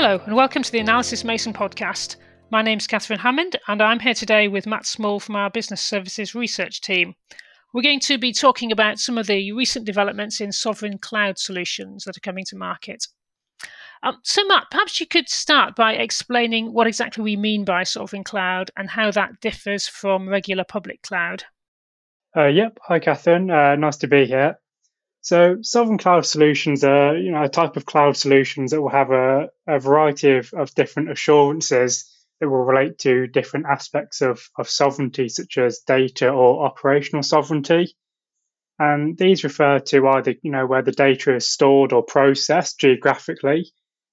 Hello, and welcome to the Analysys Mason podcast. My name's Catherine Hammond, and I'm here today with Matt Small from our Business Services Research team. We're going to be talking about some of the recent developments in sovereign cloud solutions that are coming to market. Um, so, Matt, perhaps you could start by explaining what exactly we mean by sovereign cloud and how that differs from regular public cloud. Uh, yep. Hi, Catherine. Uh, nice to be here. So sovereign cloud solutions are, you know, a type of cloud solutions that will have a, a variety of, of different assurances that will relate to different aspects of, of sovereignty, such as data or operational sovereignty. And these refer to either, you know, where the data is stored or processed geographically.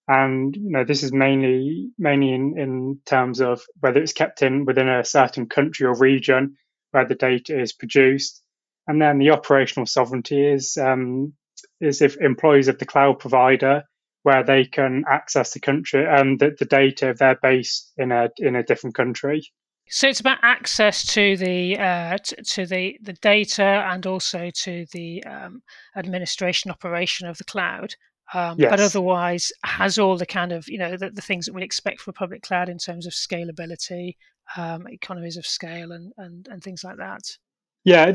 And, you know, this is mainly mainly in, in terms of whether it's kept in within a certain country or region where the data is produced and then the operational sovereignty is um, is if employees of the cloud provider where they can access the country and um, the, the data if they're based in a in a different country. So it's about access to the uh, t- to the the data and also to the um, administration operation of the cloud. Um, yes. But otherwise, has all the kind of you know the, the things that we expect for a public cloud in terms of scalability, um, economies of scale, and, and and things like that. Yeah,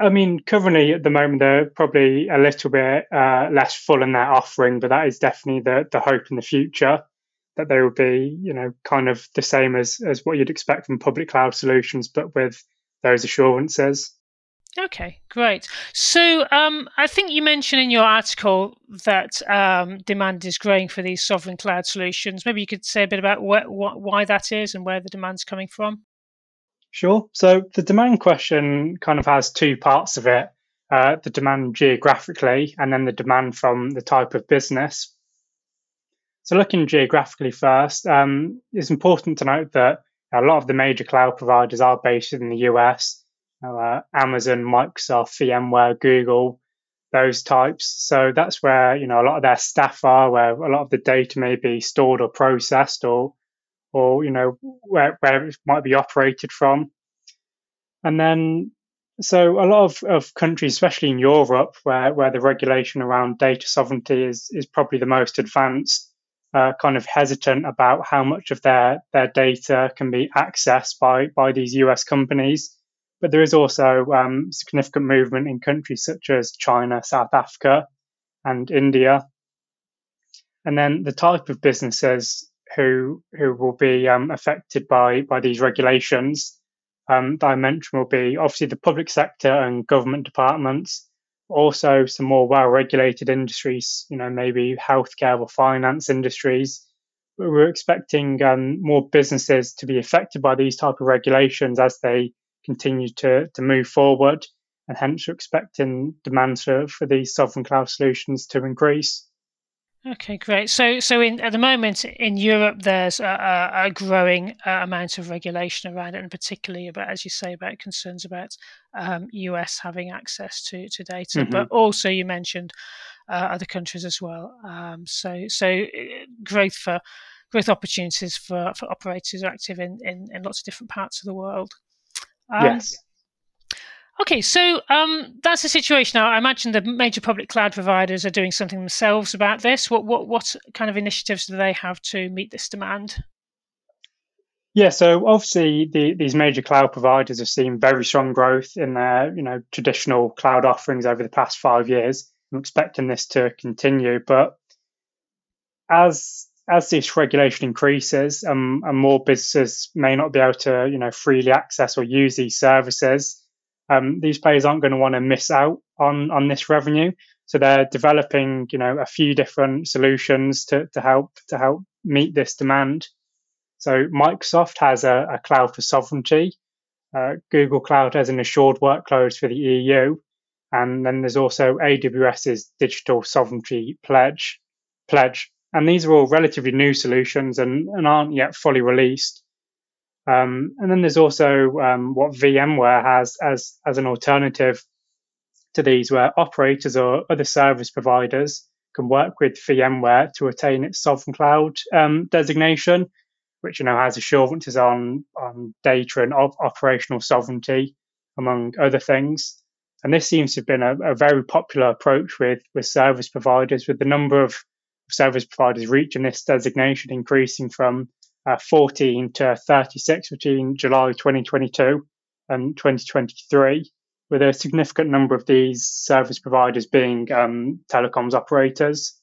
I mean, currently at the moment they're probably a little bit uh, less full in their offering, but that is definitely the the hope in the future that they will be, you know, kind of the same as as what you'd expect from public cloud solutions, but with those assurances. Okay, great. So um, I think you mentioned in your article that um, demand is growing for these sovereign cloud solutions. Maybe you could say a bit about wh- wh- why that is and where the demand's coming from. Sure. So the demand question kind of has two parts of it uh, the demand geographically, and then the demand from the type of business. So, looking geographically first, um, it's important to note that a lot of the major cloud providers are based in the US uh, Amazon, Microsoft, VMware, Google, those types. So, that's where you know a lot of their staff are, where a lot of the data may be stored or processed or or you know where, where it might be operated from. And then so a lot of, of countries especially in europe where, where the regulation around data sovereignty is, is probably the most advanced uh, kind of hesitant about how much of their, their data can be accessed by, by these us companies. But there is also um, significant movement in countries such as china south africa and india. And then the type of businesses who who will be um, affected by by these regulations. Um, that I mentioned will be obviously the public sector and government departments, also some more well-regulated industries, you know, maybe healthcare or finance industries. We're expecting um, more businesses to be affected by these type of regulations as they continue to to move forward, and hence we're expecting demand for, for these sovereign cloud solutions to increase. Okay, great. So, so in at the moment in Europe, there's a, a, growing uh, amount of regulation around it, and particularly about, as you say, about concerns about um, US having access to to data. Mm-hmm. But also, you mentioned uh, other countries as well. Um, so, so uh, growth for growth opportunities for, for operators are active in, in, in lots of different parts of the world. Um, yes. Okay, so um, that's the situation. I imagine the major public cloud providers are doing something themselves about this. What what what kind of initiatives do they have to meet this demand? Yeah, so obviously the, these major cloud providers have seen very strong growth in their you know traditional cloud offerings over the past five years. I'm expecting this to continue, but as as this regulation increases um, and more businesses may not be able to you know freely access or use these services, um, these players aren't going to want to miss out on on this revenue. So they're developing, you know, a few different solutions to to help to help meet this demand. So Microsoft has a, a cloud for sovereignty. Uh, Google Cloud has an assured workloads for the EU, and then there's also AWS's digital sovereignty pledge. Pledge, and these are all relatively new solutions and, and aren't yet fully released. Um, and then there's also um, what VMware has as as an alternative to these, where operators or other service providers can work with VMware to attain its sovereign cloud um, designation, which you know has assurances on on data and op- operational sovereignty, among other things. And this seems to have been a, a very popular approach with with service providers, with the number of service providers reaching this designation, increasing from uh, 14 to 36 between July 2022 and 2023, with a significant number of these service providers being um, telecoms operators.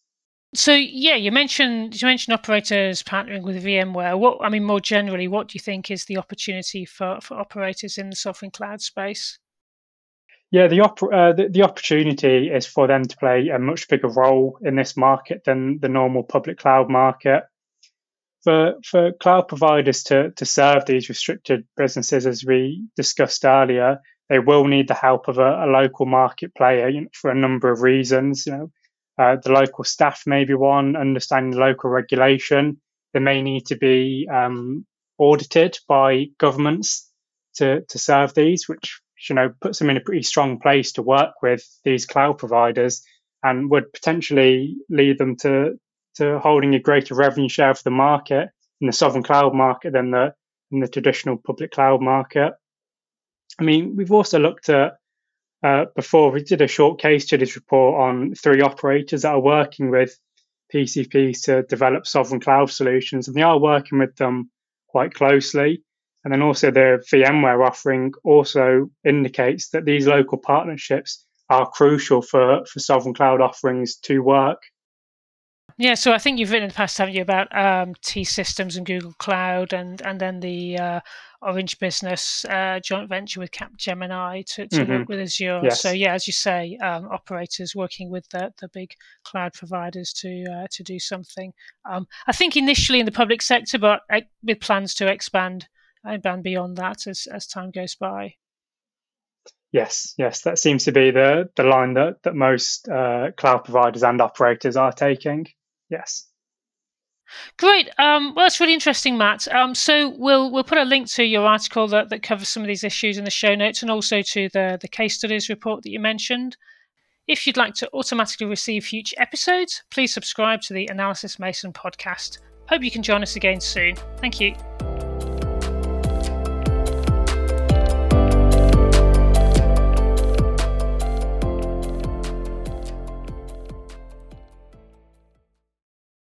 So yeah, you mentioned you mentioned operators partnering with VMware. What I mean, more generally, what do you think is the opportunity for, for operators in the sovereign cloud space? Yeah, the, op- uh, the, the opportunity is for them to play a much bigger role in this market than the normal public cloud market. For for cloud providers to to serve these restricted businesses, as we discussed earlier, they will need the help of a, a local market player you know, for a number of reasons. You know, uh, the local staff may be one, understanding the local regulation. They may need to be um, audited by governments to, to serve these, which you know puts them in a pretty strong place to work with these cloud providers and would potentially lead them to to holding a greater revenue share of the market in the sovereign cloud market than the in the traditional public cloud market. I mean, we've also looked at uh, before we did a short case studies report on three operators that are working with PCPs to develop sovereign cloud solutions, and they are working with them quite closely. And then also the VMware offering also indicates that these local partnerships are crucial for, for sovereign cloud offerings to work. Yeah, so I think you've written in the past, haven't you, about um, T Systems and Google Cloud, and and then the uh, Orange Business uh, joint venture with Capgemini to, to mm-hmm. work with Azure. Yes. So yeah, as you say, um, operators working with the, the big cloud providers to uh, to do something. Um, I think initially in the public sector, but uh, with plans to expand and beyond that as as time goes by. Yes, yes, that seems to be the the line that that most uh, cloud providers and operators are taking. Yes. Great. Um, well, that's really interesting, Matt. Um, so we'll we'll put a link to your article that, that covers some of these issues in the show notes, and also to the the case studies report that you mentioned. If you'd like to automatically receive future episodes, please subscribe to the Analysys Mason podcast. Hope you can join us again soon. Thank you.